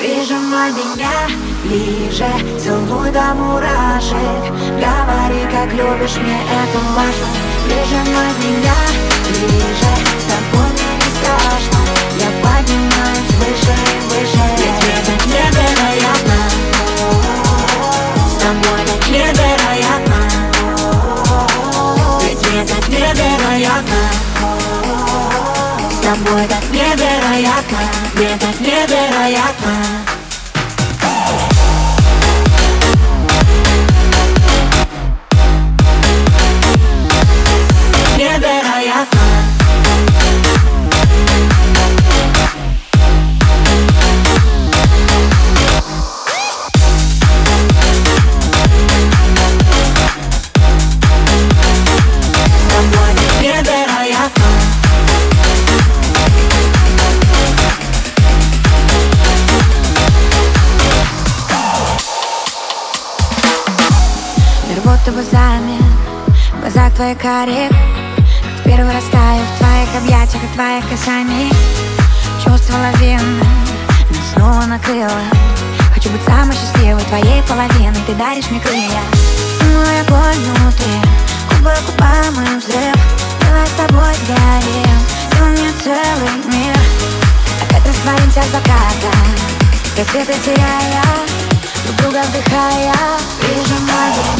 Прижимай меня ближе, целуй до мурашек. Говори, как любишь, мне это важно Прижимай меня ближе, тобой так невероятно Мне так невероятно будто бы замер В глазах твоих карих Как первый раз таю в твоих объятиях и твоих касаний. Чувство лавины Меня снова накрыло Хочу быть самой счастливой твоей половиной. Ты даришь мне крылья. Мой огонь внутри. Губы губам и взрыв. Давай с тобой сгорим. Ты меня целый мир. Опять растворимся в закатах Рассветы теряя Друг друга вдыхая Прижимай